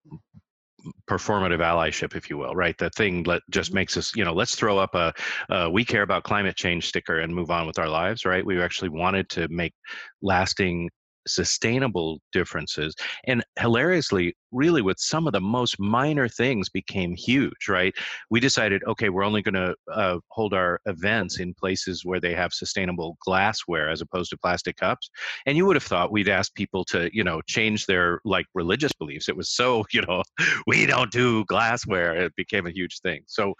performative allyship, if you will, right? The thing that just mm-hmm. makes us, you know, let's throw up a, a, "We care about climate change" sticker and move on with our lives, right? We actually wanted to make lasting sustainable differences and hilariously really with some of the most minor things became huge right? We decided okay we're only going to uh, hold our events in places where they have sustainable glassware as opposed to plastic cups and you would have thought we'd ask people to you know change their like religious beliefs. It was so you know we don't do glassware. It became a huge thing. So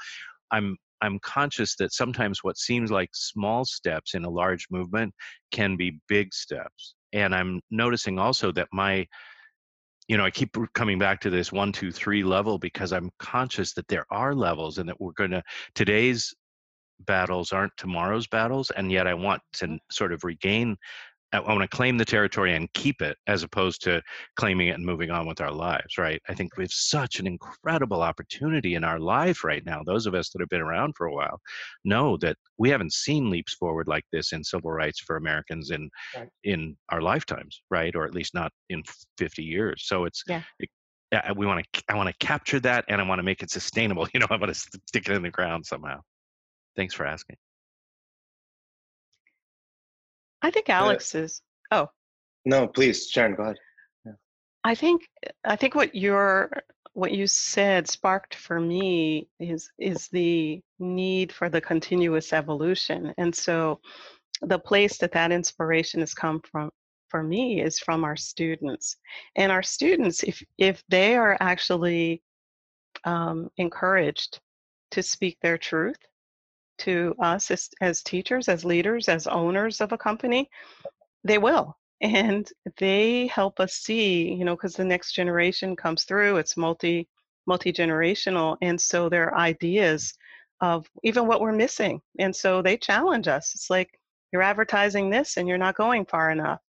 i'm I'm conscious that sometimes what seems like small steps in a large movement can be big steps and i'm noticing also that my you know i keep coming back to this one two three level because i'm conscious that there are levels and that we're going to today's battles aren't tomorrow's battles and yet i want to mm-hmm. sort of regain I want to claim the territory and keep it as opposed to claiming it and moving on with our lives, right? I think we have such an incredible opportunity in our life right now. Those of us that have been around for a while know that we haven't seen leaps forward like this in civil rights for Americans in right. in our lifetimes, right? Or at least not in 50 years. So it's yeah. It, we want to I want to capture that and I want to make it sustainable. You know, I want to stick it in the ground somehow. Thanks for asking. I think Alex is. Oh. No, please, Sharon, go ahead. Yeah. I think I think what your what you said sparked for me is is the need for the continuous evolution, and so the place that that inspiration has come from for me is from our students, and our students, if if they are actually um, encouraged to speak their truth to us as, as teachers, as leaders, as owners of a company, they will. And they help us see, you know, because the next generation comes through, it's multi multi generational. And so their ideas of even what we're missing. And so they challenge us. It's like, you're advertising this and you're not going far enough.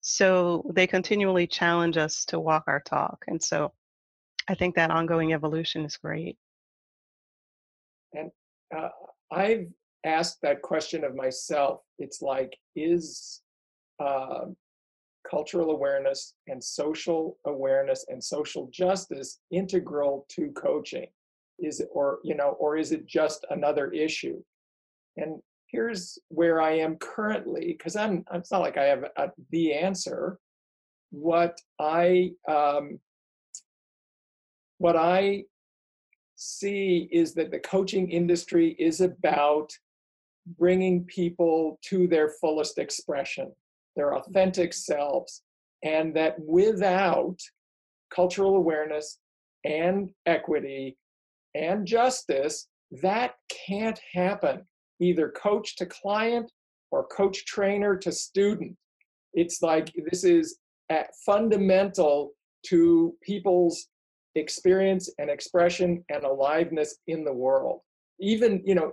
So they continually challenge us to walk our talk. And so I think that ongoing evolution is great. And uh, I've asked that question of myself. It's like, is uh, cultural awareness and social awareness and social justice integral to coaching? Is it, or you know, or is it just another issue? And here's where I am currently, because I'm. It's not like I have a, the answer. What I um, what I see is that the coaching industry is about bringing people to their fullest expression, their authentic selves, and that without cultural awareness and equity and justice, that can't happen, either coach to client or coach trainer to student. It's like this is eh, fundamental to people's experience and expression and aliveness in the world. Even you know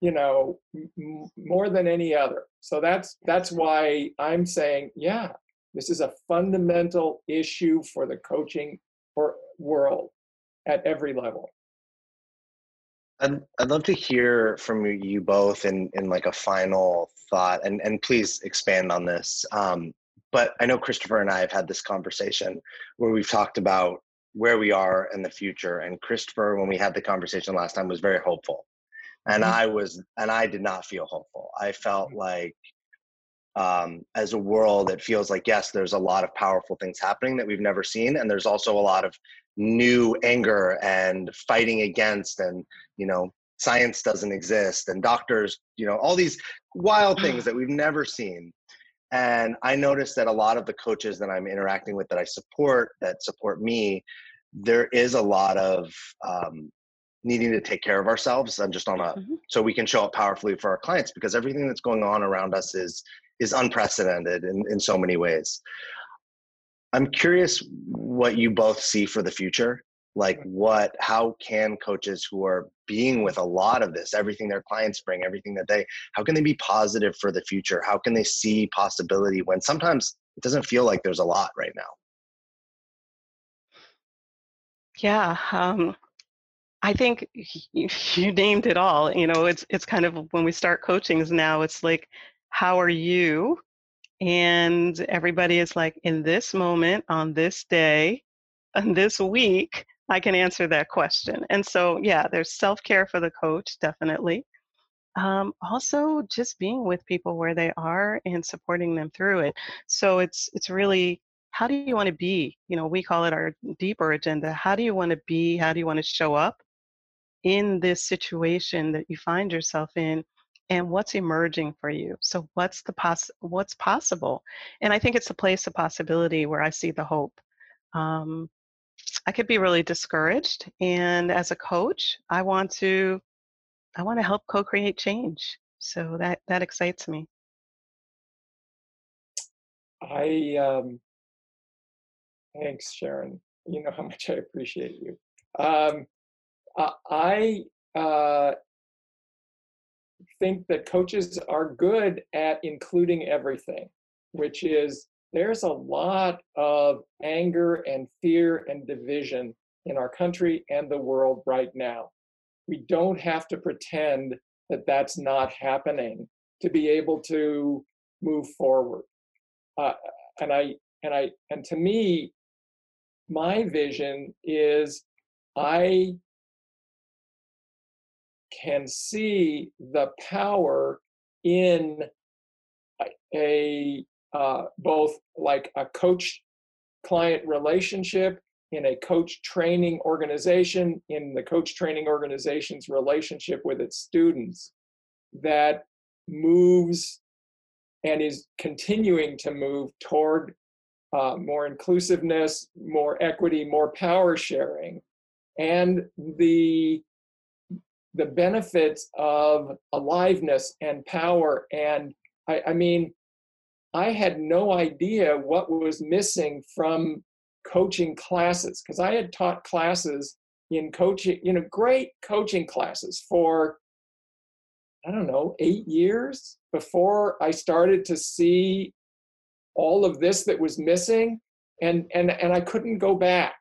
you know m- more than any other. So that's that's why i'm saying yeah this is a fundamental issue for the coaching for world at every level. I'd, I'd love to hear from you both in, in like a final thought and, and please expand on this. Um, but I know Christopher and I have had this conversation where we've talked about where we are in the future. And Christopher, when we had the conversation last time, was very hopeful. And mm-hmm. I was, and I did not feel hopeful. I felt mm-hmm. like um, as a world, it feels like, yes, there's a lot of powerful things happening that we've never seen. And there's also a lot of new anger and fighting against and you know science doesn't exist and doctors you know all these wild things that we've never seen and i noticed that a lot of the coaches that i'm interacting with that i support that support me there is a lot of um, needing to take care of ourselves and just on a mm-hmm. so we can show up powerfully for our clients because everything that's going on around us is is unprecedented in, in so many ways I'm curious what you both see for the future. Like, what, how can coaches who are being with a lot of this, everything their clients bring, everything that they, how can they be positive for the future? How can they see possibility when sometimes it doesn't feel like there's a lot right now? Yeah, um, I think you, named it all. You know, it's it's kind of when we start coachings now, it's like, how are you and everybody is like, in this moment, on this day, on this week, I can answer that question. And so, yeah, there's self care for the coach, definitely. Um, also, just being with people where they are and supporting them through it. So it's it's really how do you want to be? You know, we call it our deeper agenda. How do you want to be? How do you want to show up in this situation that you find yourself in? and what's emerging for you so what's the poss what's possible and i think it's a place of possibility where i see the hope um, i could be really discouraged and as a coach i want to i want to help co-create change so that that excites me. I um thanks sharon. You know how much i appreciate you. Um i uh think that coaches are good at including everything, which is there's a lot of anger and fear and division in our country and the world right now. We don't have to pretend that that's not happening to be able to move forward. Uh, and I and I and to me, my vision is I can see the power in a uh, both like a coach client relationship in a coach training organization in the coach training organization's relationship with its students that moves and is continuing to move toward uh, more inclusiveness more equity more power sharing and the the benefits of aliveness and power. And I, I mean, I had no idea what was missing from coaching classes because I had taught classes in coaching, you know, great coaching classes for, I don't know, eight years before I started to see all of this that was missing and and and I couldn't go back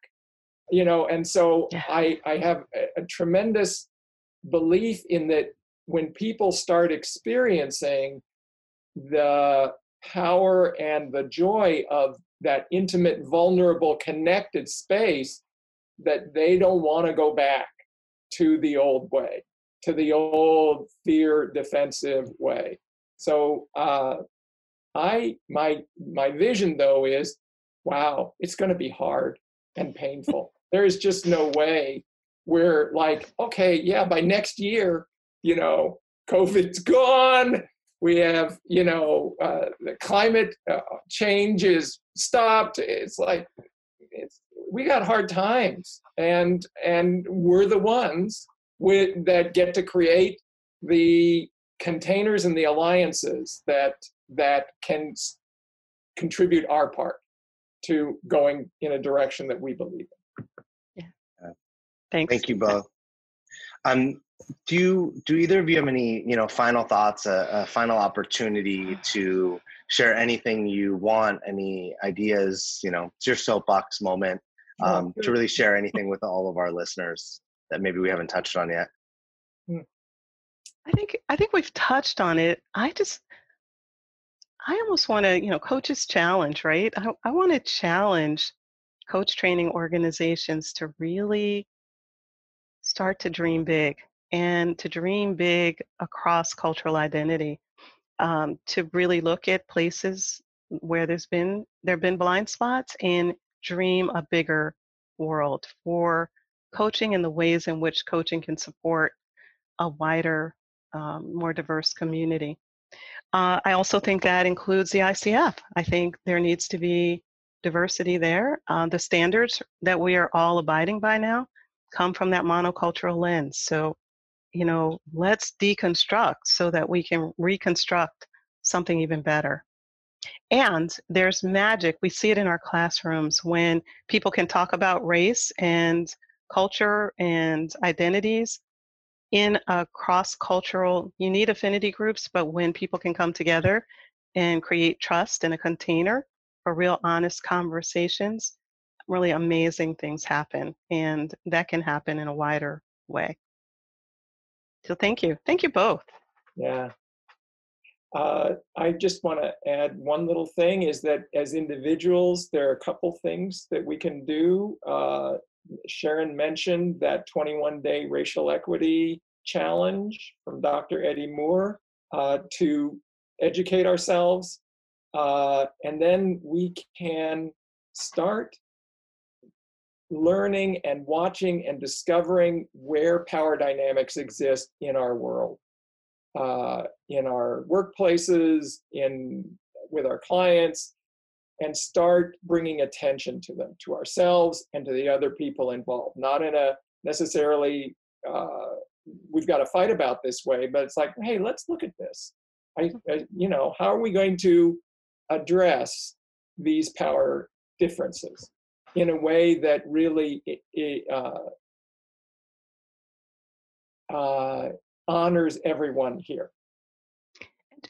you know and so yeah. I I have a, a tremendous belief in that when people start experiencing the power and the joy of that intimate, vulnerable, connected space, that they don't want to go back to the old way, to the old fear defensive way. So uh, I my my vision though is, wow, it's going to be hard and painful. there is just no way we're like, okay, yeah, by next year, you know, COVID's gone. We have, you know, uh, the climate uh, change is stopped. It's like, it's, we got hard times, and and we're the ones with that get to create the containers and the alliances that that can contribute our part to going in a direction that we believe in. Yeah. Thanks. Thank you both. Um, do you, do either of you have any you know final thoughts, a, a final opportunity to share anything you want, any ideas? You know, it's your soapbox moment um, to really share anything with all of our listeners that maybe we haven't touched on yet. I think I think we've touched on it. I just I almost want to, you know, coaches challenge, right? I, I want to challenge coach training organizations to really start to dream big and to dream big across cultural identity. Um, to really look at places where there's been there have been blind spots and dream a bigger world for coaching and the ways in which coaching can support a wider, um, more diverse community. Uh, I also think that includes the ICF. I think there needs to be diversity there. Uh, the standards that we are all abiding by now come from that monocultural lens. So, you know, let's deconstruct so that we can reconstruct something even better. And there's magic. We see it in our classrooms when people can talk about race and culture and identities in a cross cultural, you need affinity groups, but when people can come together and create trust in a container for real honest conversations, really amazing things happen. And that can happen in a wider way. So thank you. Thank you both. Yeah. Uh, I just want to add one little thing is that as individuals, there are a couple things that we can do. Uh, Sharon mentioned that 21 day racial equity challenge from Dr. Eddie Moore uh, to educate ourselves. Uh, and then we can start learning and watching and discovering where power dynamics exist in our world, uh, in our workplaces, in with our clients, and start bringing attention to them, to ourselves and to the other people involved. Not in a necessarily uh, we've got to fight about this way, but it's like, hey, let's look at this. I, I you know, how are we going to address these power differences in a way that really uh, uh, honors everyone here?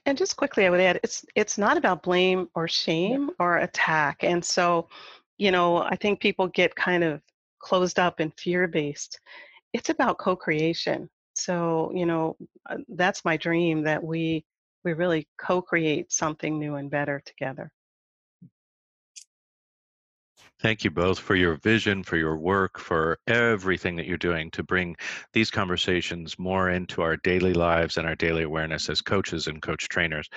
And just quickly, I would add, it's it's not about blame or shame or attack. And so, you know, I think people get kind of closed up and fear based. It's about co-creation. So, you know, uh, that's my dream that we we really co-create something new and better together. Thank you both for your vision, for your work, for everything that you're doing to bring these conversations more into our daily lives and our daily awareness as coaches and coach trainers.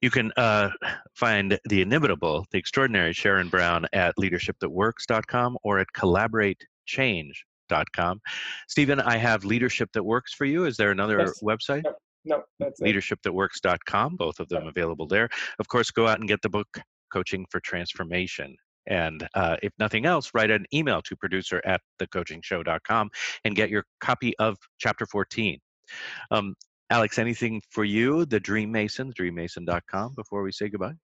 You can uh, find the inimitable, the extraordinary Sharon Brown at leadershipthatworks.com or at collaboratechange.com. Steven, I have Leadership That Works for you. Is there another yes. website? No, no that's leadershipthatworks.com, both of them available there. Of course, go out and get the book Coaching for Transformation and uh, if nothing else, write an email to producer at thecoachingshow.com and get your copy of chapter 14. Um, Alex, anything for you, the Dream Mason, dreammason.com, before we say goodbye?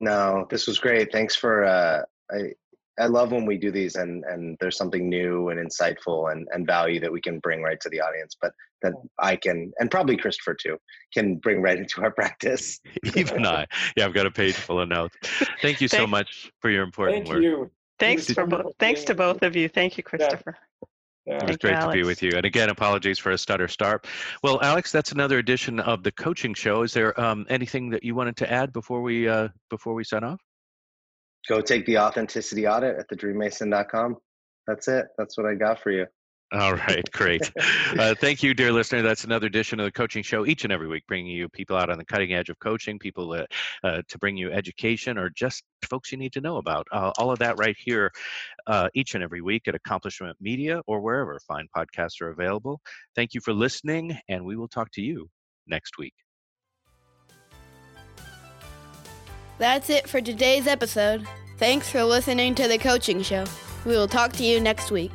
No, this was great. Thanks for uh, I, I love when we do these and and there's something new and insightful and and value that we can bring right to the audience, but that I can and probably Christopher too can bring right into our practice. Even I, yeah, I've got a page full of notes. Thank you so Thank, much for your important work. thank work. You. Thanks for both. Thanks to both of you. Thank you, Christopher. Yeah. Yeah. It was great to be with you. And again, apologies for a stutter start. Well, Alex, that's another edition of the coaching show. Is there um, anything that you wanted to add before we uh, before we sign off? go take the authenticity audit at thedreammason.com. That's it. That's what I got for you. All right, great. Uh, thank you, dear listener. That's another edition of the coaching show each and every week, bringing you people out on the cutting edge of coaching, people uh, uh, to bring you education or just folks you need to know about. Uh, all of that right here uh, each and every week at Accomplishment Media or wherever fine podcasts are available. Thank you for listening, and we will talk to you next week. That's it for today's episode. Thanks for listening to The Coaching Show. We will talk to you next week.